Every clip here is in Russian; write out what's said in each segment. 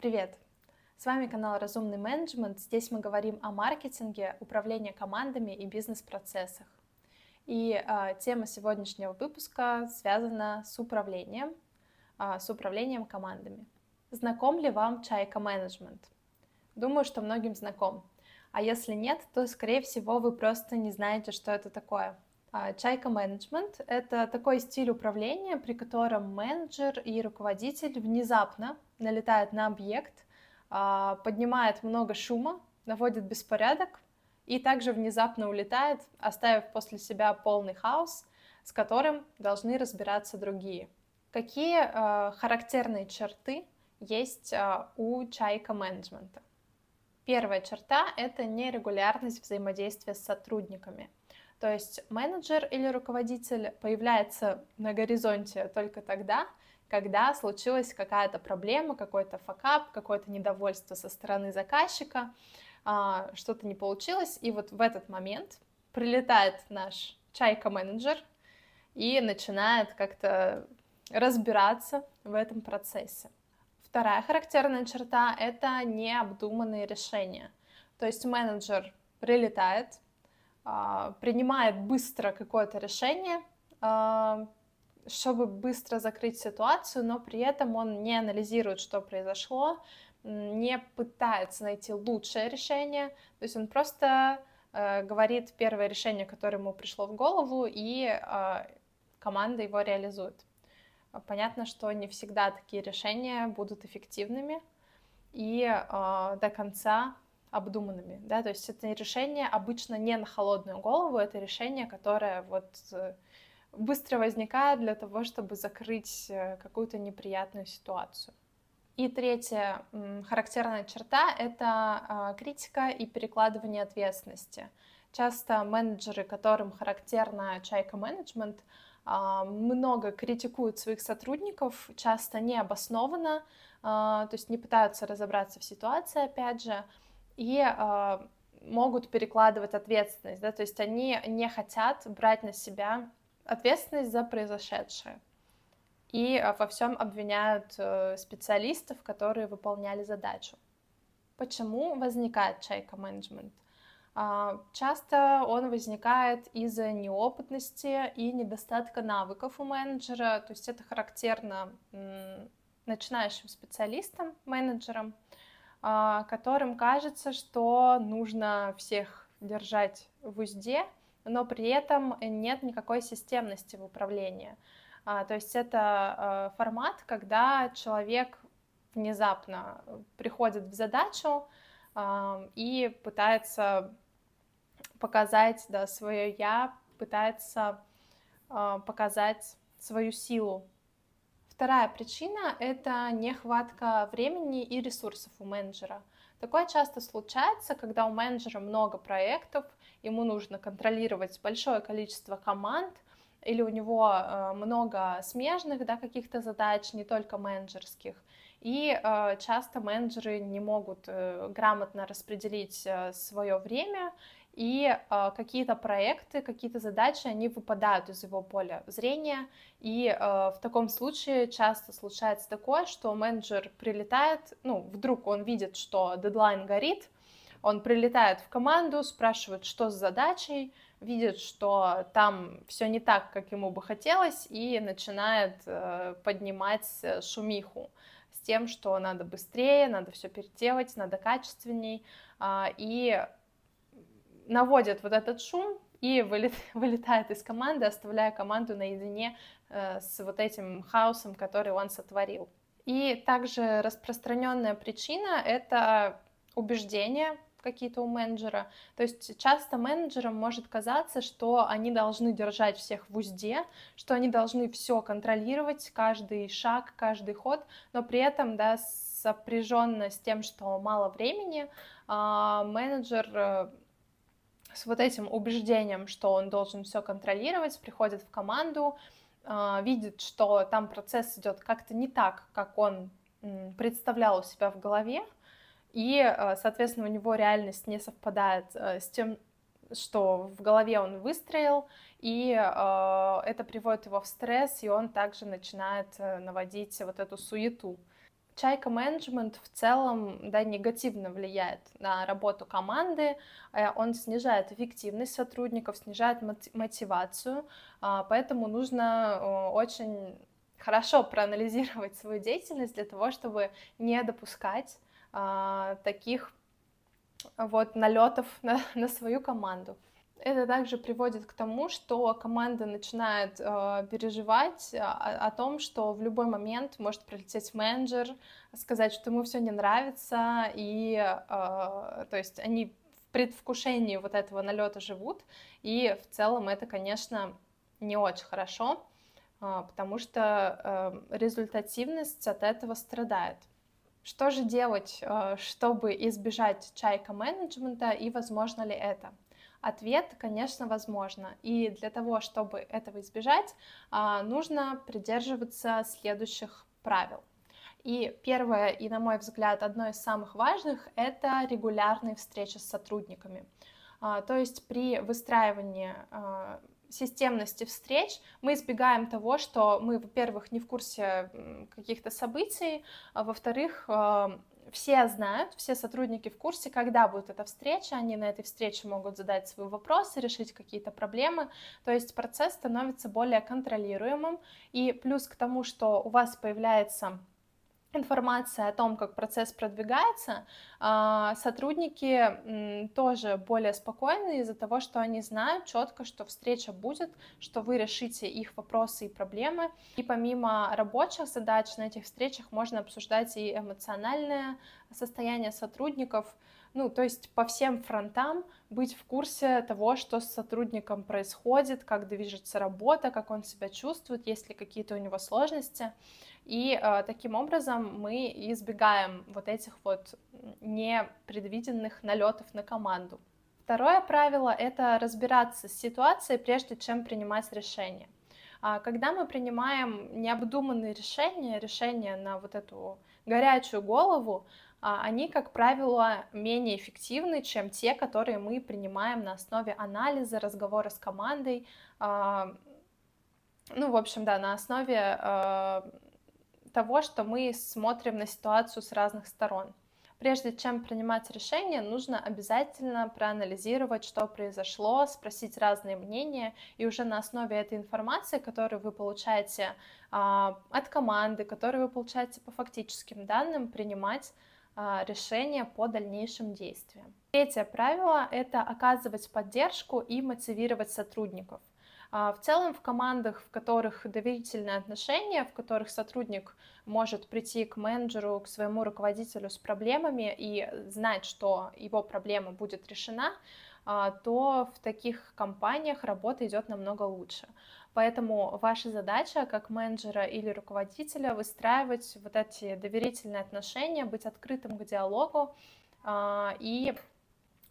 Привет! С вами канал Разумный менеджмент. Здесь мы говорим о маркетинге, управлении командами и бизнес-процессах. И э, тема сегодняшнего выпуска связана с управлением, э, с управлением командами. Знаком ли вам чайка менеджмент? Думаю, что многим знаком. А если нет, то, скорее всего, вы просто не знаете, что это такое. А, чайка менеджмент — это такой стиль управления, при котором менеджер и руководитель внезапно налетают на объект, а, поднимает много шума, наводит беспорядок и также внезапно улетает, оставив после себя полный хаос, с которым должны разбираться другие. Какие а, характерные черты есть у чайка менеджмента? Первая черта — это нерегулярность взаимодействия с сотрудниками. То есть менеджер или руководитель появляется на горизонте только тогда, когда случилась какая-то проблема, какой-то факап, какое-то недовольство со стороны заказчика, а, что-то не получилось, и вот в этот момент прилетает наш чайка-менеджер и начинает как-то разбираться в этом процессе. Вторая характерная черта — это необдуманные решения. То есть менеджер прилетает, принимает быстро какое-то решение, а, чтобы быстро закрыть ситуацию, но при этом он не анализирует, что произошло, не пытается найти лучшее решение, то есть он просто э, говорит первое решение, которое ему пришло в голову, и э, команда его реализует. Понятно, что не всегда такие решения будут эффективными и до конца обдуманными, да, то есть это решение обычно не на холодную голову, это решение, которое вот э, быстро возникает для того, чтобы закрыть э, какую-то неприятную ситуацию. И третья характерная черта — это а, критика и перекладывание ответственности. Часто менеджеры, которым характерна чайка-менеджмент, а, много критикуют своих сотрудников, часто необоснованно, а, то есть не пытаются разобраться в ситуации, опять же, и могут перекладывать ответственность, да, то есть они не хотят брать на себя ответственность за произошедшее. И э, во всем обвиняют э, специалистов, которые выполняли задачу. Почему возникает чайка менеджмент? А, часто он возникает из-за неопытности и недостатка навыков у менеджера, то есть это характерно начинающим специалистам, менеджерам, а, которым кажется, что нужно всех держать в узде, но при этом нет никакой системности в управлении. А, то есть это а, формат, когда человек внезапно приходит в задачу а, и пытается показать да, свое я, пытается показать свою силу. Вторая причина — это нехватка времени и ресурсов у менеджера. Такое часто случается, когда у менеджера много проектов, ему нужно контролировать большое количество команд, или у него э, много смежных да, каких-то задач, не только менеджерских. И э, часто менеджеры не могут э, грамотно распределить свое время, и э, какие-то проекты, какие-то задачи, они выпадают из его поля зрения, и э, в таком случае часто случается такое, что менеджер прилетает, ну, вдруг он видит, что дедлайн горит, он прилетает в команду, спрашивает, что с задачей, видит, что там все не так, как ему бы хотелось, и начинает э, поднимать шумиху с тем, что надо быстрее, надо все переделать, надо качественней, э, и наводит вот этот шум и вылет, вылетает из команды, оставляя команду наедине э, с вот этим хаосом, который он сотворил. И также распространенная причина — это убеждение, какие-то у менеджера. То есть часто менеджерам может казаться, что они должны держать всех в узде, что они должны все контролировать, каждый шаг, каждый ход, но при этом, да, сопряженно с тем, что мало времени, а, менеджер э, с вот этим убеждением, что он должен все контролировать, приходит в команду, а, видит, что там процесс идет как-то не так, как он представлял у себя в голове, и, э, соответственно, у него реальность не совпадает э, с тем, что в голове он выстроил, и э, это приводит его в стресс, и он также начинает наводить вот эту суету. Чайка менеджмент в целом да, негативно влияет на работу команды, э, он снижает эффективность сотрудников, снижает мотивацию, а, поэтому нужно очень хорошо проанализировать свою деятельность для того, чтобы не допускать а, таких вот налетов на, на свою команду. Это также приводит к тому, что команда начинает э, переживать о, о том, что в любой момент может прилететь менеджер, сказать, что ему все не нравится, и э, то есть они в предвкушении вот этого налета живут, и в целом это, конечно, не очень хорошо, э, потому что э, результативность от этого страдает. Что же делать, э, чтобы избежать чайка менеджмента и возможно ли это? Ответ, конечно, возможно. И для того, чтобы этого избежать, а, нужно придерживаться следующих правил. И первое, и на мой взгляд, одно из самых важных, это регулярные встречи с сотрудниками. А, то есть при выстраивании а, системности встреч мы избегаем того, что мы, во-первых, не в курсе каких-то событий, а во-вторых, все знают, все сотрудники в курсе, когда будет эта встреча, они на этой встрече могут задать свои вопросы, решить какие-то проблемы, то есть процесс становится более контролируемым, и плюс к тому, что у вас появляется информация о том, как процесс продвигается, а, сотрудники тоже более спокойны из-за того, что они знают четко, что встреча будет, что вы решите их вопросы и проблемы. И помимо рабочих задач на этих встречах можно обсуждать и эмоциональное состояние сотрудников, ну, то есть по всем фронтам быть в курсе того, что с сотрудником происходит, как движется работа, как он себя чувствует, есть ли какие-то у него сложности. И э, таким образом мы избегаем вот этих вот непредвиденных налетов на команду. Второе правило — это разбираться с ситуацией, прежде чем принимать решение. А когда мы принимаем необдуманные решения, решения на вот эту горячую голову, а, они, как правило, менее эффективны, чем те, которые мы принимаем на основе анализа, разговора с командой. А, ну, в общем, да, на основе а, того, что мы смотрим на ситуацию с разных сторон. Прежде чем принимать решение, нужно обязательно проанализировать, что произошло, спросить разные мнения, и уже на основе этой информации, которую вы получаете от команды, которую вы получаете по фактическим данным, принимать а, решения по дальнейшим действиям. Третье правило – это оказывать поддержку и мотивировать сотрудников. А, в целом в командах, в которых доверительные отношения, в которых сотрудник может прийти к менеджеру, к своему руководителю с проблемами и знать, что его проблема будет решена, а, то в таких компаниях работа идет намного лучше. Поэтому ваша задача как менеджера или руководителя выстраивать вот эти доверительные отношения, быть открытым к диалогу а, и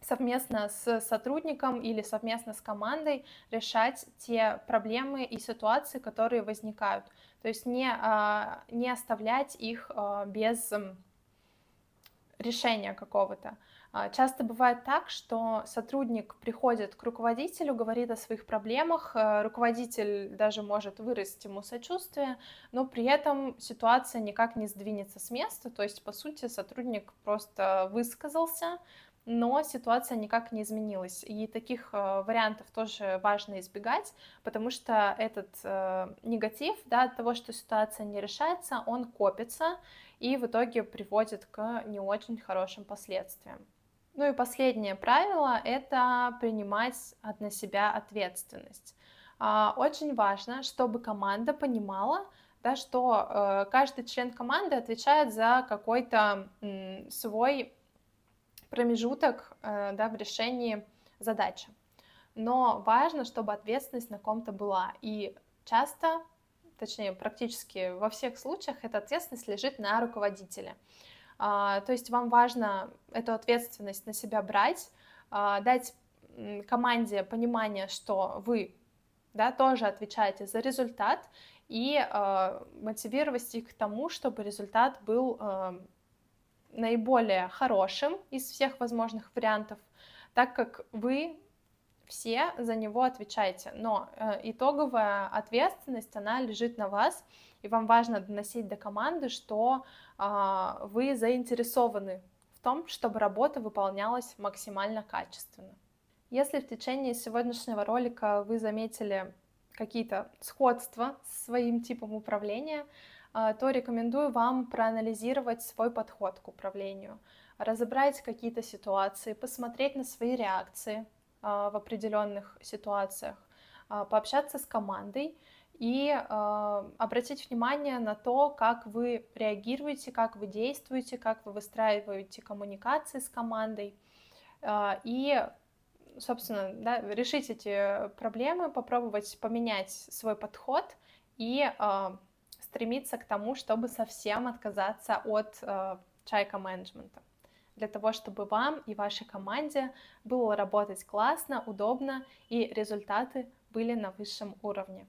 совместно с сотрудником или совместно с командой решать те проблемы и ситуации, которые возникают. То есть не, а, не оставлять их а, без решения какого-то. А, часто бывает так, что сотрудник приходит к руководителю, говорит о своих проблемах, руководитель даже может выразить ему сочувствие, но при этом ситуация никак не сдвинется с места, то есть, по сути, сотрудник просто высказался, но ситуация никак не изменилась. И таких э, вариантов тоже важно избегать, потому что этот э, негатив да, от того, что ситуация не решается, он копится и в итоге приводит к не очень хорошим последствиям. Ну и последнее правило — это принимать на себя ответственность. А, очень важно, чтобы команда понимала, да, что э, каждый член команды отвечает за какой-то свой промежуток э, да, в решении задачи. Но важно, чтобы ответственность на ком-то была. И часто, точнее, практически во всех случаях эта ответственность лежит на руководителе. А, то есть вам важно эту ответственность на себя брать, а, дать команде понимание, что вы да, тоже отвечаете за результат, и э, мотивировать их к тому, чтобы результат был э, наиболее хорошим из всех возможных вариантов, так как вы все за него отвечаете, но э, итоговая ответственность, она лежит на вас, и вам важно доносить до команды, что э, вы заинтересованы в том, чтобы работа выполнялась максимально качественно. Если в течение сегодняшнего ролика вы заметили какие-то сходства с своим типом управления, то рекомендую вам проанализировать свой подход к управлению, разобрать какие-то ситуации, посмотреть на свои реакции, а, в определенных ситуациях, а, пообщаться с командой и а, обратить внимание на то, как вы реагируете, как вы действуете, как вы выстраиваете коммуникации с командой. И, собственно, да, решить эти проблемы, попробовать поменять свой подход и стремиться к тому, чтобы совсем отказаться от чайка менеджмента для того, чтобы вам и вашей команде было работать классно, удобно и результаты были на высшем уровне.